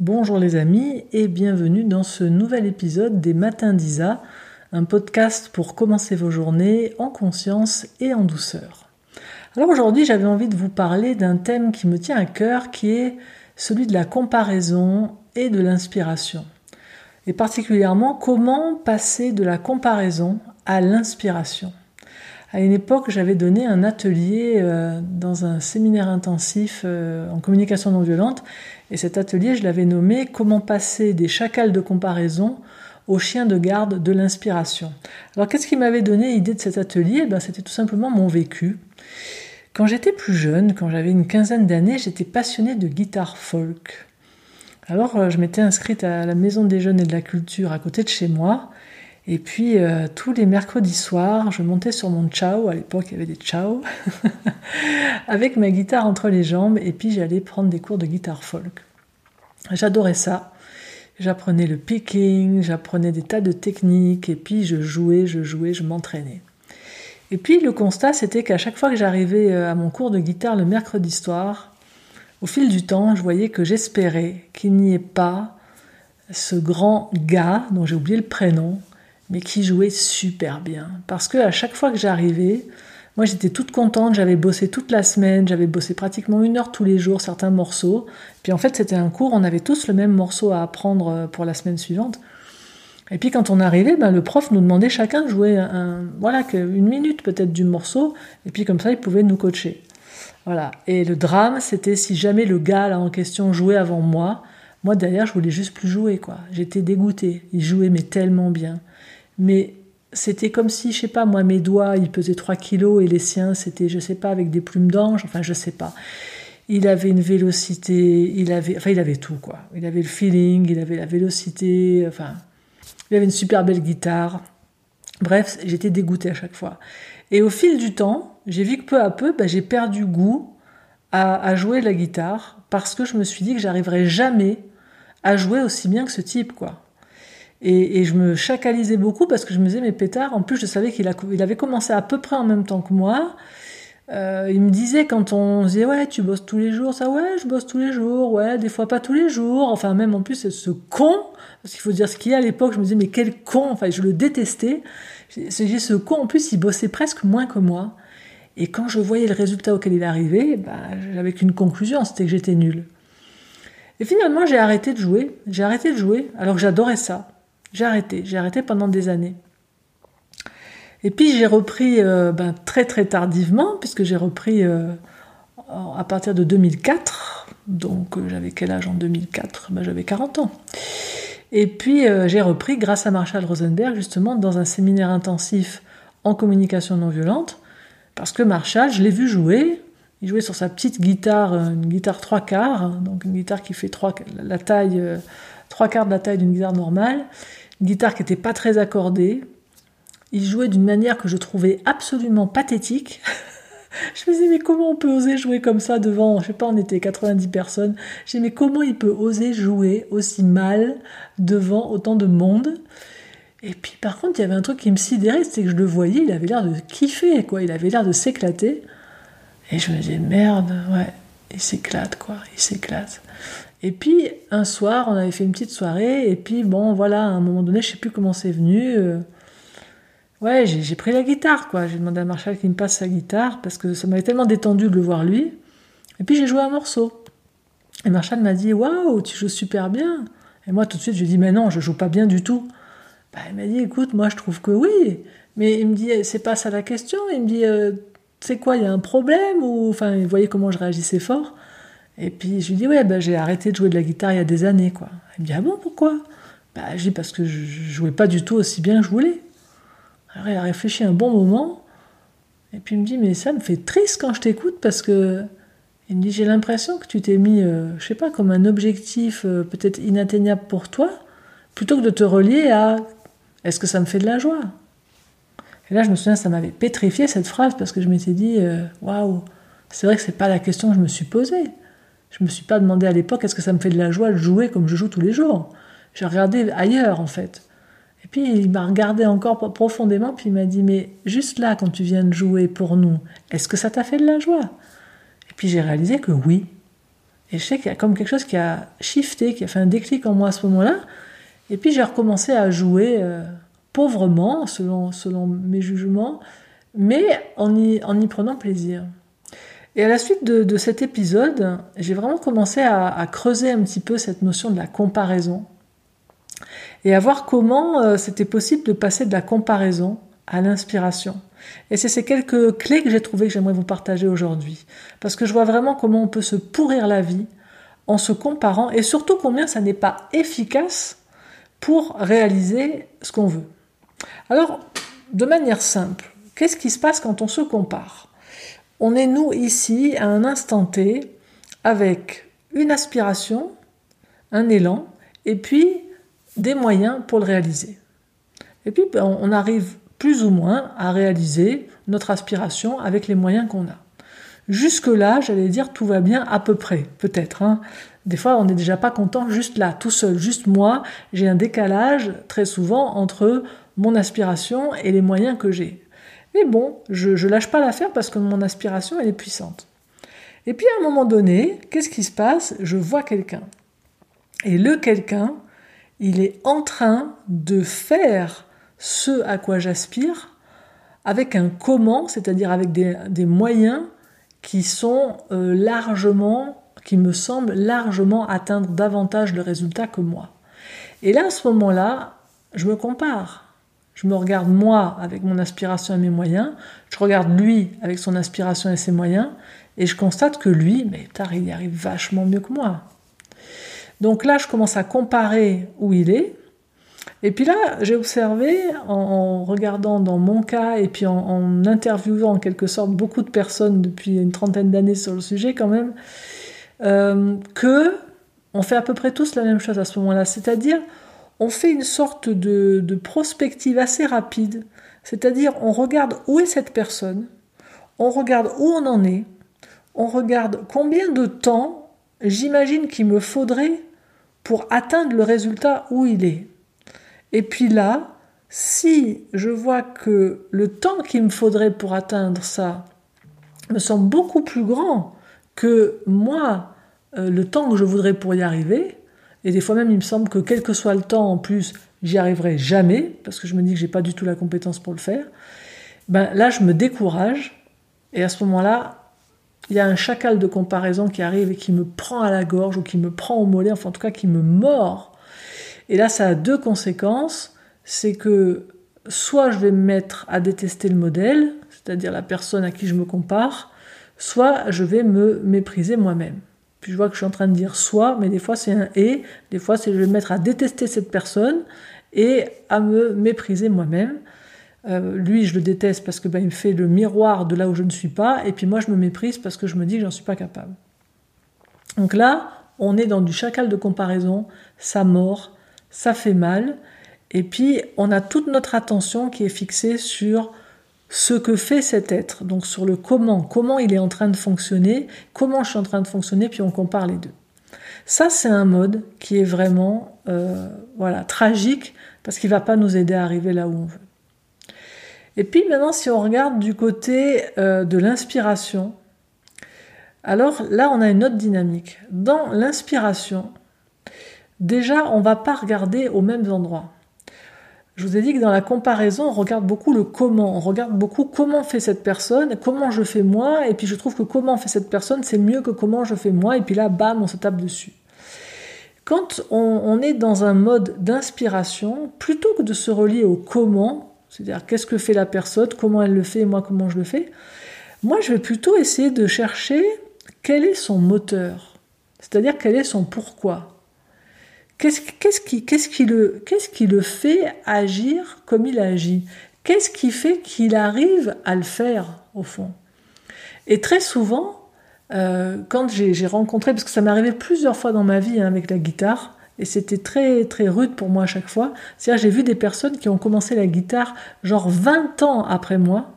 Bonjour les amis et bienvenue dans ce nouvel épisode des Matins d'Isa, un podcast pour commencer vos journées en conscience et en douceur. Alors aujourd'hui j'avais envie de vous parler d'un thème qui me tient à cœur qui est celui de la comparaison et de l'inspiration. Et particulièrement comment passer de la comparaison à l'inspiration. À une époque, j'avais donné un atelier euh, dans un séminaire intensif euh, en communication non violente, et cet atelier, je l'avais nommé Comment passer des chacals de comparaison aux chiens de garde de l'inspiration. Alors, qu'est-ce qui m'avait donné l'idée de cet atelier? Ben, C'était tout simplement mon vécu. Quand j'étais plus jeune, quand j'avais une quinzaine d'années, j'étais passionnée de guitare folk. Alors, euh, je m'étais inscrite à la Maison des Jeunes et de la Culture à côté de chez moi. Et puis euh, tous les mercredis soirs, je montais sur mon ciao, à l'époque il y avait des ciao, avec ma guitare entre les jambes, et puis j'allais prendre des cours de guitare folk. J'adorais ça. J'apprenais le picking, j'apprenais des tas de techniques, et puis je jouais, je jouais, je m'entraînais. Et puis le constat, c'était qu'à chaque fois que j'arrivais euh, à mon cours de guitare le mercredi soir, au fil du temps, je voyais que j'espérais qu'il n'y ait pas ce grand gars, dont j'ai oublié le prénom, mais qui jouait super bien. Parce que à chaque fois que j'arrivais, moi j'étais toute contente, j'avais bossé toute la semaine, j'avais bossé pratiquement une heure tous les jours certains morceaux. Puis en fait c'était un cours, on avait tous le même morceau à apprendre euh, pour la semaine suivante. Et puis quand on arrivait, ben, le prof nous demandait chacun de jouer un, voilà, une minute peut-être du morceau, et puis comme ça il pouvait nous coacher. Voilà. Et le drame, c'était si jamais le gars là en question jouait avant moi, moi derrière je voulais juste plus jouer quoi. J'étais dégoûtée. Il jouait mais tellement bien mais c'était comme si, je sais pas, moi, mes doigts, ils pesaient 3 kilos et les siens, c'était, je sais pas, avec des plumes d'ange, enfin, je sais pas. Il avait une vélocité, il avait, enfin, il avait tout, quoi. Il avait le feeling, il avait la vélocité, enfin, il avait une super belle guitare. Bref, j'étais dégoûtée à chaque fois. Et au fil du temps, j'ai vu que peu à peu, bah, j'ai perdu goût à, à jouer la guitare parce que je me suis dit que j'arriverais jamais à jouer aussi bien que ce type, quoi. Et, je me chacalisais beaucoup parce que je me disais, mais pétard, en plus je savais qu'il il avait commencé à peu près en même temps que moi. Euh, il me disait quand on disait, ouais, tu bosses tous les jours, ça, ouais, je bosse tous les jours, ouais, des fois pas tous les jours. Enfin, même en plus, ce con, parce qu'il faut dire ce qu'il y a à l'époque, je me disais, mais quel con, enfin, je le détestais. J'ai ce con, en plus, il bossait presque moins que moi. Et quand je voyais le résultat auquel il arrivait, bah, j'avais qu'une conclusion, c'était que j'étais nul. Et finalement, j'ai arrêté de jouer. J'ai arrêté de jouer, alors que j'adorais ça. J'ai arrêté, j'ai arrêté pendant des années. Et puis j'ai repris euh, ben, très très tardivement, puisque j'ai repris euh, à partir de 2004. Donc euh, j'avais quel âge en 2004 ben, J'avais 40 ans. Et puis j'ai repris grâce à Marshall Rosenberg, justement, dans un séminaire intensif en communication non violente, parce que Marshall, je l'ai vu jouer. Il jouait sur sa petite guitare, une guitare trois quarts, donc une guitare qui fait trois, la taille, trois quarts de la taille d'une guitare normale une guitare qui n'était pas très accordée. Il jouait d'une manière que je trouvais absolument pathétique. je me disais, mais comment on peut oser jouer comme ça devant, je sais pas, on était 90 personnes. Je me disais, mais comment il peut oser jouer aussi mal devant autant de monde? Et puis par contre, il y avait un truc qui me sidérait, c'est que je le voyais, il avait l'air de kiffer, quoi. Il avait l'air de s'éclater. Et je me disais, merde, ouais, il s'éclate, quoi, il s'éclate. Et puis un soir, on avait fait une petite soirée, et puis bon, voilà, à un moment donné, je sais plus comment c'est venu. Euh, ouais, j'ai pris la guitare, quoi. J'ai demandé à Marshall qu'il me passe sa guitare, parce que ça m'avait tellement détendu de le voir lui. Et puis j'ai joué un morceau. Et Marshall m'a dit, waouh, tu joues super bien. Et moi, tout de suite, je lui ai dit, mais non, je joue pas bien du tout. Bah, il m'a dit, écoute, moi, je trouve que oui. Mais il me dit, c'est pas ça la question. Il me dit, euh, c'est quoi, il y a un problème Ou, enfin, vous voyez comment je réagissais fort. Et puis je lui dis ouais ben, j'ai arrêté de jouer de la guitare il y a des années quoi. Elle me dit ah bon pourquoi? Bah, Je dis parce que je, jouais pas du tout aussi bien que je voulais. Alors il a réfléchi un bon moment et puis il me dit mais ça me fait triste quand je t'écoute parce que il me dit j'ai l'impression que tu t'es mis euh, je sais pas comme un objectif euh, peut-être inatteignable pour toi plutôt que de te relier à est-ce que ça me fait de la joie? Et là je me souviens ça m'avait pétrifié cette phrase parce que je m'étais dit euh, waouh c'est vrai que c'est pas la question que je me suis posée. Je me suis pas demandé à l'époque est-ce que ça me fait de la joie de jouer comme je joue tous les jours? J'ai regardé ailleurs en fait. Et puis il m'a regardé encore profondément, puis il m'a dit mais juste là quand tu viens de jouer pour nous, est-ce que ça t'a fait de la joie? Et puis j'ai réalisé que oui. Et je sais qu'il y a comme quelque chose qui a shifté, qui a fait un déclic en moi à ce moment-là. Et puis j'ai recommencé à jouer euh, pauvrement, selon, selon mes jugements, mais en y, en y prenant plaisir. Et à la suite de, cet épisode, j'ai vraiment commencé à, creuser un petit peu cette notion de la comparaison et à voir comment euh, c'était possible de passer de la comparaison à l'inspiration. Et c'est ces quelques clés que j'ai trouvées que j'aimerais vous partager aujourd'hui. Parce que je vois vraiment comment on peut se pourrir la vie en se comparant et surtout combien ça n'est pas efficace pour réaliser ce qu'on veut. Alors, de manière simple, qu'est-ce qui se passe quand on se compare? On est nous ici à un instant T avec une aspiration, un élan et puis des moyens pour le réaliser. Et puis ben, on arrive plus ou moins à réaliser notre aspiration avec les moyens qu'on a. Jusque-là, j'allais dire, tout va bien à peu près, peut-être. Hein. Des fois, on n'est déjà pas content juste là, tout seul, juste moi. J'ai un décalage très souvent entre mon aspiration et les moyens que j'ai. Mais bon, je, ne lâche pas l'affaire parce que mon aspiration, elle est puissante. Et puis à un moment donné, qu'est-ce qui se passe? Je vois quelqu'un. Et le quelqu'un, il est en train de faire ce à quoi j'aspire avec un comment, c'est-à-dire avec des, moyens qui sont euh, largement, qui me semblent largement atteindre davantage le résultat que moi. Et là, à ce moment-là, je me compare. Je me regarde moi avec mon aspiration et mes moyens, je regarde lui avec son aspiration et ses moyens, et je constate que lui, mais tard, il y arrive vachement mieux que moi. Donc là, je commence à comparer où il est, et puis là, j'ai observé, en, regardant dans mon cas et puis en, interviewant en quelque sorte beaucoup de personnes depuis une trentaine d'années sur le sujet quand même, euh, que on fait à peu près tous la même chose à ce moment-là. C'est-à-dire, on fait une sorte de, de prospective assez rapide. C'est-à-dire, on regarde où est cette personne, on regarde où on en est, on regarde combien de temps j'imagine qu'il me faudrait pour atteindre le résultat où il est. Et puis là, si je vois que le temps qu'il me faudrait pour atteindre ça me semble beaucoup plus grand que moi, euh, le temps que je voudrais pour y arriver, et des fois même il me semble que quel que soit le temps en plus, j'y arriverai jamais, parce que je me dis que j'ai pas du tout la compétence pour le faire, ben là je me décourage, et à ce moment-là, il y a un chacal de comparaison qui arrive et qui me prend à la gorge ou qui me prend au mollet, enfin en tout cas qui me mord et là, ça a deux conséquences. C'est que soit je vais me mettre à détester le modèle, c'est-à-dire la personne à qui je me compare, soit je vais me mépriser moi-même. Je vois que je suis en train de dire soit, mais des fois c'est un et, des fois c'est je vais me mettre à détester cette personne et à me mépriser moi-même. Euh, lui, je le déteste parce que ben, me fait le miroir de là où je ne suis pas, et puis moi je me méprise parce que je me dis que j'en suis pas capable. Donc là, on est dans du chacal de comparaison, ça mord, ça fait mal. Et puis, on a toute notre attention qui est fixée sur ce que fait cet être, donc sur le comment, comment il est en train de fonctionner, comment je suis en train de fonctionner, puis on compare les deux. Ça, c'est un mode qui est vraiment euh, voilà, tragique parce qu'il ne va pas nous aider à arriver là où on veut. Et puis maintenant, si on regarde du côté euh, de l'inspiration, alors là, on a une autre dynamique. Dans l'inspiration, déjà, on ne va pas regarder aux mêmes endroits. Je vous ai dit que dans la comparaison, on regarde beaucoup le comment, on regarde beaucoup comment fait cette personne, comment je fais moi, et puis je trouve que comment fait cette personne, c'est mieux que comment je fais moi, et puis là, bam, on se tape dessus. Quand on, est dans un mode d'inspiration, plutôt que de se relier au comment, c'est-à-dire qu'est-ce que fait la personne, comment elle le fait, moi comment je le fais, moi je vais plutôt essayer de chercher quel est son moteur, c'est-à-dire quel est son pourquoi. Qu'est-ce qui, le, fait agir comme il agit? Qu'est-ce qui fait qu'il arrive à le faire, au fond? Et très souvent, euh, quand j'ai rencontré, parce que ça m'est arrivé plusieurs fois dans ma vie hein, avec la guitare, et c'était très très rude pour moi à chaque fois. C'est-à-dire j'ai vu des personnes qui ont commencé la guitare genre 20 ans après moi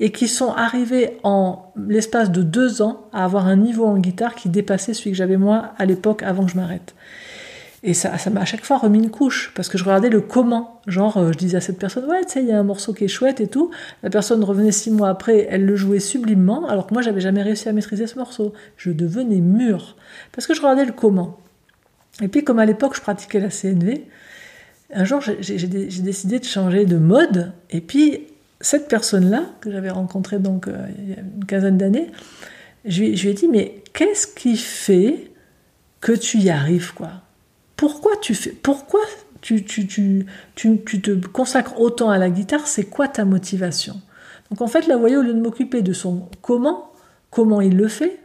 et qui sont arrivées en l'espace de deux ans à avoir un niveau en guitare qui dépassait celui que j'avais moi à l'époque avant que je m'arrête. Et ça, ça m'a à chaque fois remis une couche, parce que je regardais le comment. Genre, euh, je disais à cette personne, ouais, tu sais, il y a un morceau qui est chouette et tout. La personne revenait six mois après, elle le jouait sublimement, alors que moi, j'avais jamais réussi à maîtriser ce morceau. Je devenais mûr, parce que je regardais le comment. Et puis, comme à l'époque, je pratiquais la CNV, un jour, j'ai décidé de changer de mode, et puis, cette personne-là, que j'avais rencontrée donc euh, il y a une quinzaine d'années, je, je lui ai dit, mais qu'est-ce qui fait que tu y arrives, quoi? Pourquoi tu fais, pourquoi te consacres autant à la guitare C'est quoi ta motivation? Donc en fait, là, vous voyez, au lieu de m'occuper de son comment, comment il le fait,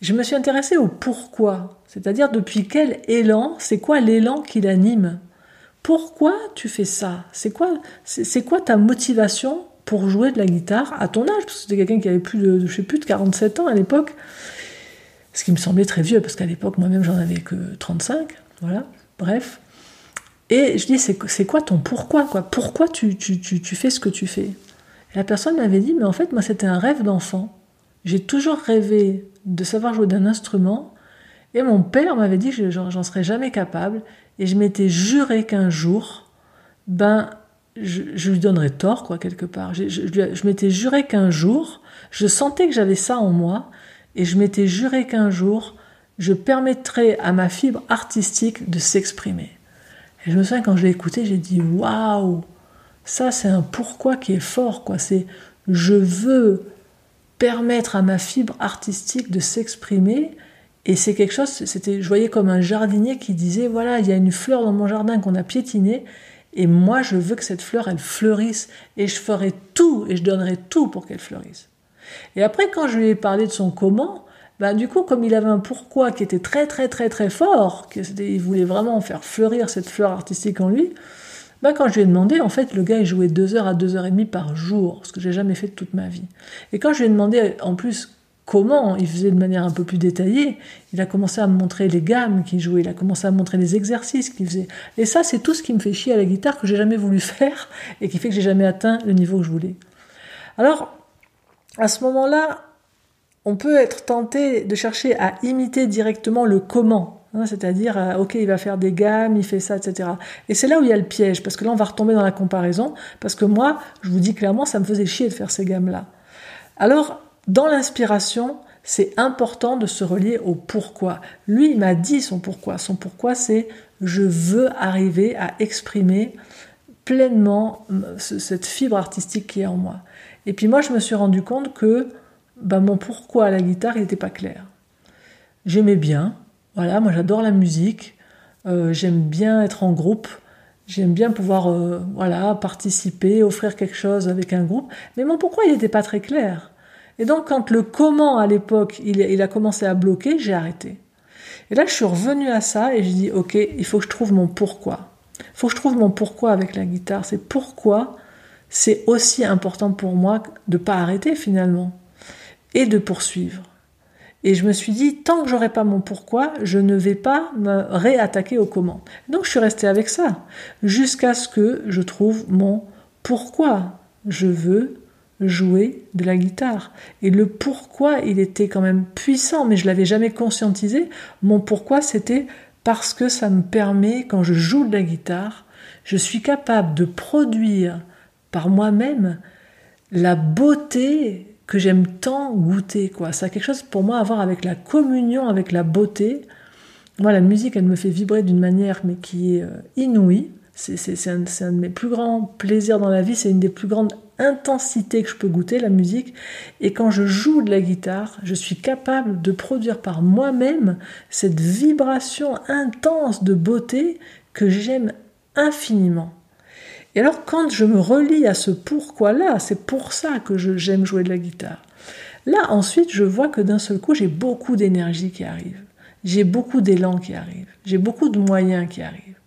je me suis intéressée au pourquoi, c'est-à-dire depuis quel élan, c'est quoi l'élan qui l'anime Pourquoi tu fais ça? C'est quoi, c'est quoi ta motivation pour jouer de la guitare à ton âge? Parce que c'était quelqu'un qui avait plus de, je sais plus, de 47 ans à l'époque, ce qui me semblait très vieux, parce qu'à l'époque, moi-même, j'en avais que 35. Voilà, bref. Et je dis, c'est quoi ton pourquoi quoi? Pourquoi tu, tu, tu, fais ce que tu fais? La personne m'avait dit, mais en fait, moi, c'était un rêve d'enfant. J'ai toujours rêvé de savoir jouer d'un instrument. Et mon père m'avait dit que j'en serais jamais capable. Et je m'étais juré qu'un jour, ben, je, lui donnerais tort, quoi, quelque part. Je m'étais juré qu'un jour, je sentais que j'avais ça en moi. Et je m'étais juré qu'un jour, je permettrai à ma fibre artistique de s'exprimer. Et je me souviens quand je l'ai écouté, j'ai dit waouh, ça c'est un pourquoi qui est fort quoi. C'est je veux permettre à ma fibre artistique de s'exprimer. Et c'est quelque chose, c'était, je voyais comme un jardinier qui disait voilà, il y a une fleur dans mon jardin qu'on a piétinée, et moi je veux que cette fleur elle fleurisse, et je ferai tout, et je donnerai tout pour qu'elle fleurisse. Et après, quand je lui ai parlé de son comment, bah, du coup, comme il avait un pourquoi qui était très très très très fort, il voulait vraiment faire fleurir cette fleur artistique en lui, bah, quand je lui ai demandé, en fait, le gars, il jouait 2 heures à 2 heures et demie par jour, ce que j'ai jamais fait de toute ma vie. Et quand je lui ai demandé, en plus, comment il faisait de manière un peu plus détaillée, il a commencé à me montrer les gammes qu'il jouait, il a commencé à me montrer les exercices qu'il faisait. Et ça, c'est tout ce qui me fait chier à la guitare que j'ai jamais voulu faire et qui fait que j'ai jamais atteint le niveau que je voulais. Alors, à ce moment-là, on peut être tenté de chercher à imiter directement le comment. Hein, c'est-à-dire, euh, ok, il va faire des gammes, il fait ça, etc. Et c'est là où il y a le piège, parce que là, on va retomber dans la comparaison, parce que moi, je vous dis clairement, ça me faisait chier de faire ces gammes-là. Alors, dans l'inspiration, c'est important de se relier au pourquoi. Lui, il m'a dit son pourquoi. Son pourquoi, c'est je veux arriver à exprimer pleinement euh, cette fibre artistique qui est en moi. Et puis moi, je me suis rendu compte que bah, mon pourquoi à la guitare, il n'était pas clair. J'aimais bien, voilà, moi j'adore la musique, euh, j'aime bien être en groupe, j'aime bien pouvoir euh, voilà, participer, offrir quelque chose avec un groupe, mais mon pourquoi il n'était pas très clair. Et donc quand le comment à l'époque il, il, a commencé à bloquer, j'ai arrêté. Et là je suis revenue à ça et je dis ok, il faut que je trouve mon pourquoi. Il faut que je trouve mon pourquoi avec la guitare. C'est pourquoi c'est aussi important pour moi de ne pas arrêter finalement et de poursuivre. Et je me suis dit, tant que j'aurai pas mon pourquoi, je ne vais pas me réattaquer au comment. Donc je suis restée avec ça, jusqu'à ce que je trouve mon pourquoi je veux jouer de la guitare. Et le pourquoi, il était quand même puissant, mais je l'avais jamais conscientisé. Mon pourquoi, c'était parce que ça me permet, quand je joue de la guitare, je suis capable de produire par moi-même la beauté que j'aime tant goûter, quoi. Ça a quelque chose pour moi à voir avec la communion, avec la beauté. Moi, la musique, elle me fait vibrer d'une manière, mais qui est euh, inouïe. C'est un, un, de mes plus grands plaisirs dans la vie, c'est une des plus grandes intensités que je peux goûter, la musique. Et quand je joue de la guitare, je suis capable de produire par moi-même cette vibration intense de beauté que j'aime infiniment. Et alors quand je me relie à ce pourquoi-là, c'est pour ça que j'aime jouer de la guitare. Là ensuite, je vois que d'un seul coup, j'ai beaucoup d'énergie qui arrive. J'ai beaucoup d'élan qui arrive. J'ai beaucoup de moyens qui arrivent.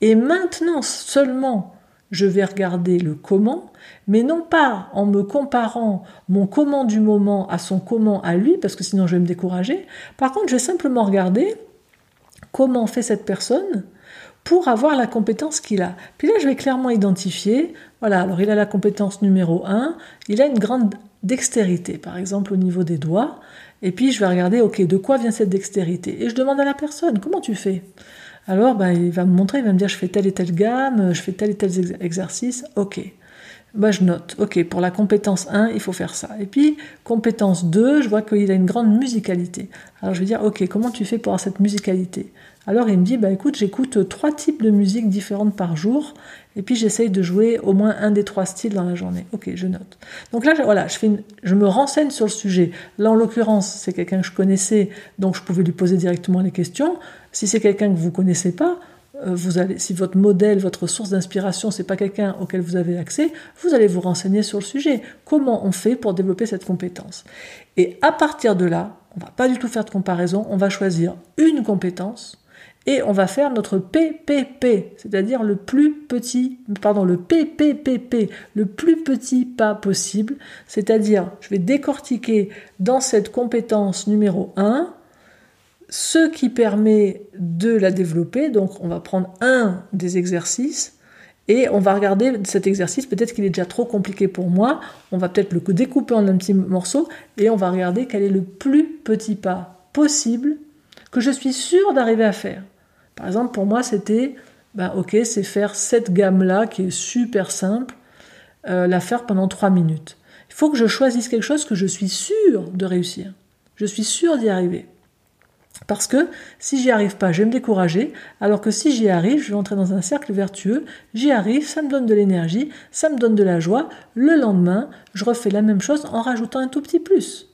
Et maintenant seulement, je vais regarder le comment, mais non pas en me comparant mon comment du moment à son comment à lui, parce que sinon je vais me décourager. Par contre, je vais simplement regarder comment fait cette personne, pour avoir la compétence qu'il a. Puis là, je vais clairement identifier, voilà, alors il a la compétence numéro 1, il a une grande dextérité, par exemple au niveau des doigts, et puis je vais regarder, ok, de quoi vient cette dextérité? Et je demande à la personne, comment tu fais? Alors, ben, il va me montrer, il va me dire, je fais telle et telle gamme, je fais tel et tel exercice. Ok. Bah, je note, ok, pour la compétence 1, il faut faire ça. Et puis, compétence 2, je vois qu'il a une grande musicalité. Alors je vais dire, ok, comment tu fais pour avoir cette musicalité? Alors il me dit, bah écoute, j'écoute trois types de musique différentes par jour, et puis j'essaye de jouer au moins un des trois styles dans la journée. Ok, je note. Donc là, voilà, je, je me renseigne sur le sujet. Là, en l'occurrence, c'est quelqu'un que je connaissais, donc je pouvais lui poser directement les questions. Si c'est quelqu'un que vous connaissez pas, euh, vous allez, si votre modèle, votre source d'inspiration, c'est pas quelqu'un auquel vous avez accès, vous allez vous renseigner sur le sujet. Comment on fait pour développer cette compétence? Et à partir de là, on va pas du tout faire de comparaison, on va choisir une compétence et on va faire notre PPP, c'est-à-dire le plus petit, pardon, le PPPP, le plus petit pas possible, c'est-à-dire je vais décortiquer dans cette compétence numéro 1 ce qui permet de la développer. Donc on va prendre un des exercices et on va regarder cet exercice, peut-être qu'il est déjà trop compliqué pour moi, on va peut-être le découper en un petit morceau et on va regarder quel est le plus petit pas possible que je suis sûr d'arriver à faire. Par exemple, pour moi, c'était, ben, ok, c'est faire cette gamme-là qui est super simple, euh, la faire pendant trois minutes. Il faut que je choisisse quelque chose que je suis sûr de réussir. Je suis sûr d'y arriver. Parce que si j'y arrive pas, je vais me décourager, alors que si j'y arrive, je vais entrer dans un cercle vertueux, j'y arrive, ça me donne de l'énergie, ça me donne de la joie, le lendemain, je refais la même chose en rajoutant un tout petit plus.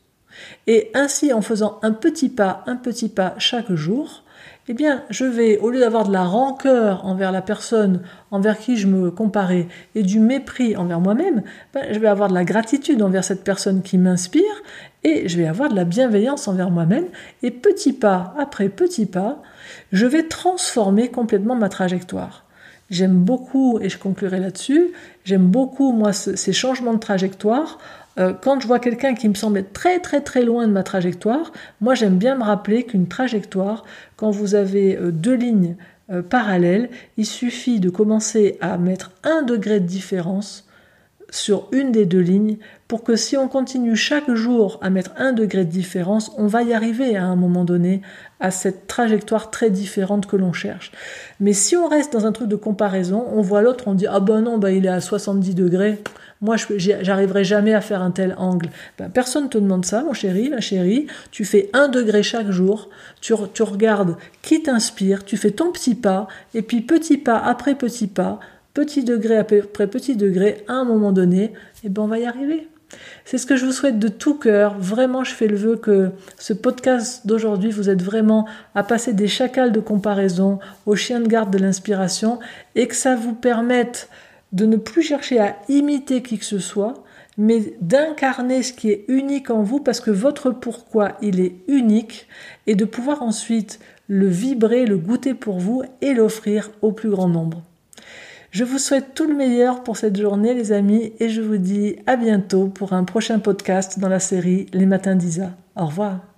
Et ainsi, en faisant un petit pas, un petit pas chaque jour, eh bien, je vais, au lieu d'avoir de la rancœur envers la personne envers qui je me comparais et du mépris envers moi-même, ben, je vais avoir de la gratitude envers cette personne qui m'inspire et je vais avoir de la bienveillance envers moi-même. Et petit pas après petit pas, je vais transformer complètement ma trajectoire. J'aime beaucoup, et je conclurai là-dessus, j'aime beaucoup, moi, ces changements de trajectoire euh, quand je vois quelqu'un qui me semble être très très très loin de ma trajectoire, moi j'aime bien me rappeler qu'une trajectoire, quand vous avez euh, deux lignes euh, parallèles, il suffit de commencer à mettre un degré de différence sur une des deux lignes pour que si on continue chaque jour à mettre un degré de différence, on va y arriver à un moment donné à cette trajectoire très différente que l'on cherche. Mais si on reste dans un truc de comparaison, on voit l'autre, on dit ah ben non, ben il est à 70 degrés, moi j'arriverai jamais à faire un tel angle. Ben, personne te demande ça, mon chéri, ma chérie. Tu fais un degré chaque jour, tu, tu regardes qui t'inspire, tu fais ton petit pas, et puis petit pas après petit pas, petit degré après petit degré, à un moment donné, et eh ben on va y arriver. C'est ce que je vous souhaite de tout cœur. Vraiment, je fais le vœu que ce podcast d'aujourd'hui vous aide vraiment à passer des chacals de comparaison aux chiens de garde de l'inspiration et que ça vous permette de ne plus chercher à imiter qui que ce soit, mais d'incarner ce qui est unique en vous parce que votre pourquoi il est unique et de pouvoir ensuite le vibrer, le goûter pour vous et l'offrir au plus grand nombre. Je vous souhaite tout le meilleur pour cette journée, les amis, et je vous dis à bientôt pour un prochain podcast dans la série Les Matins d'Isa. Au revoir.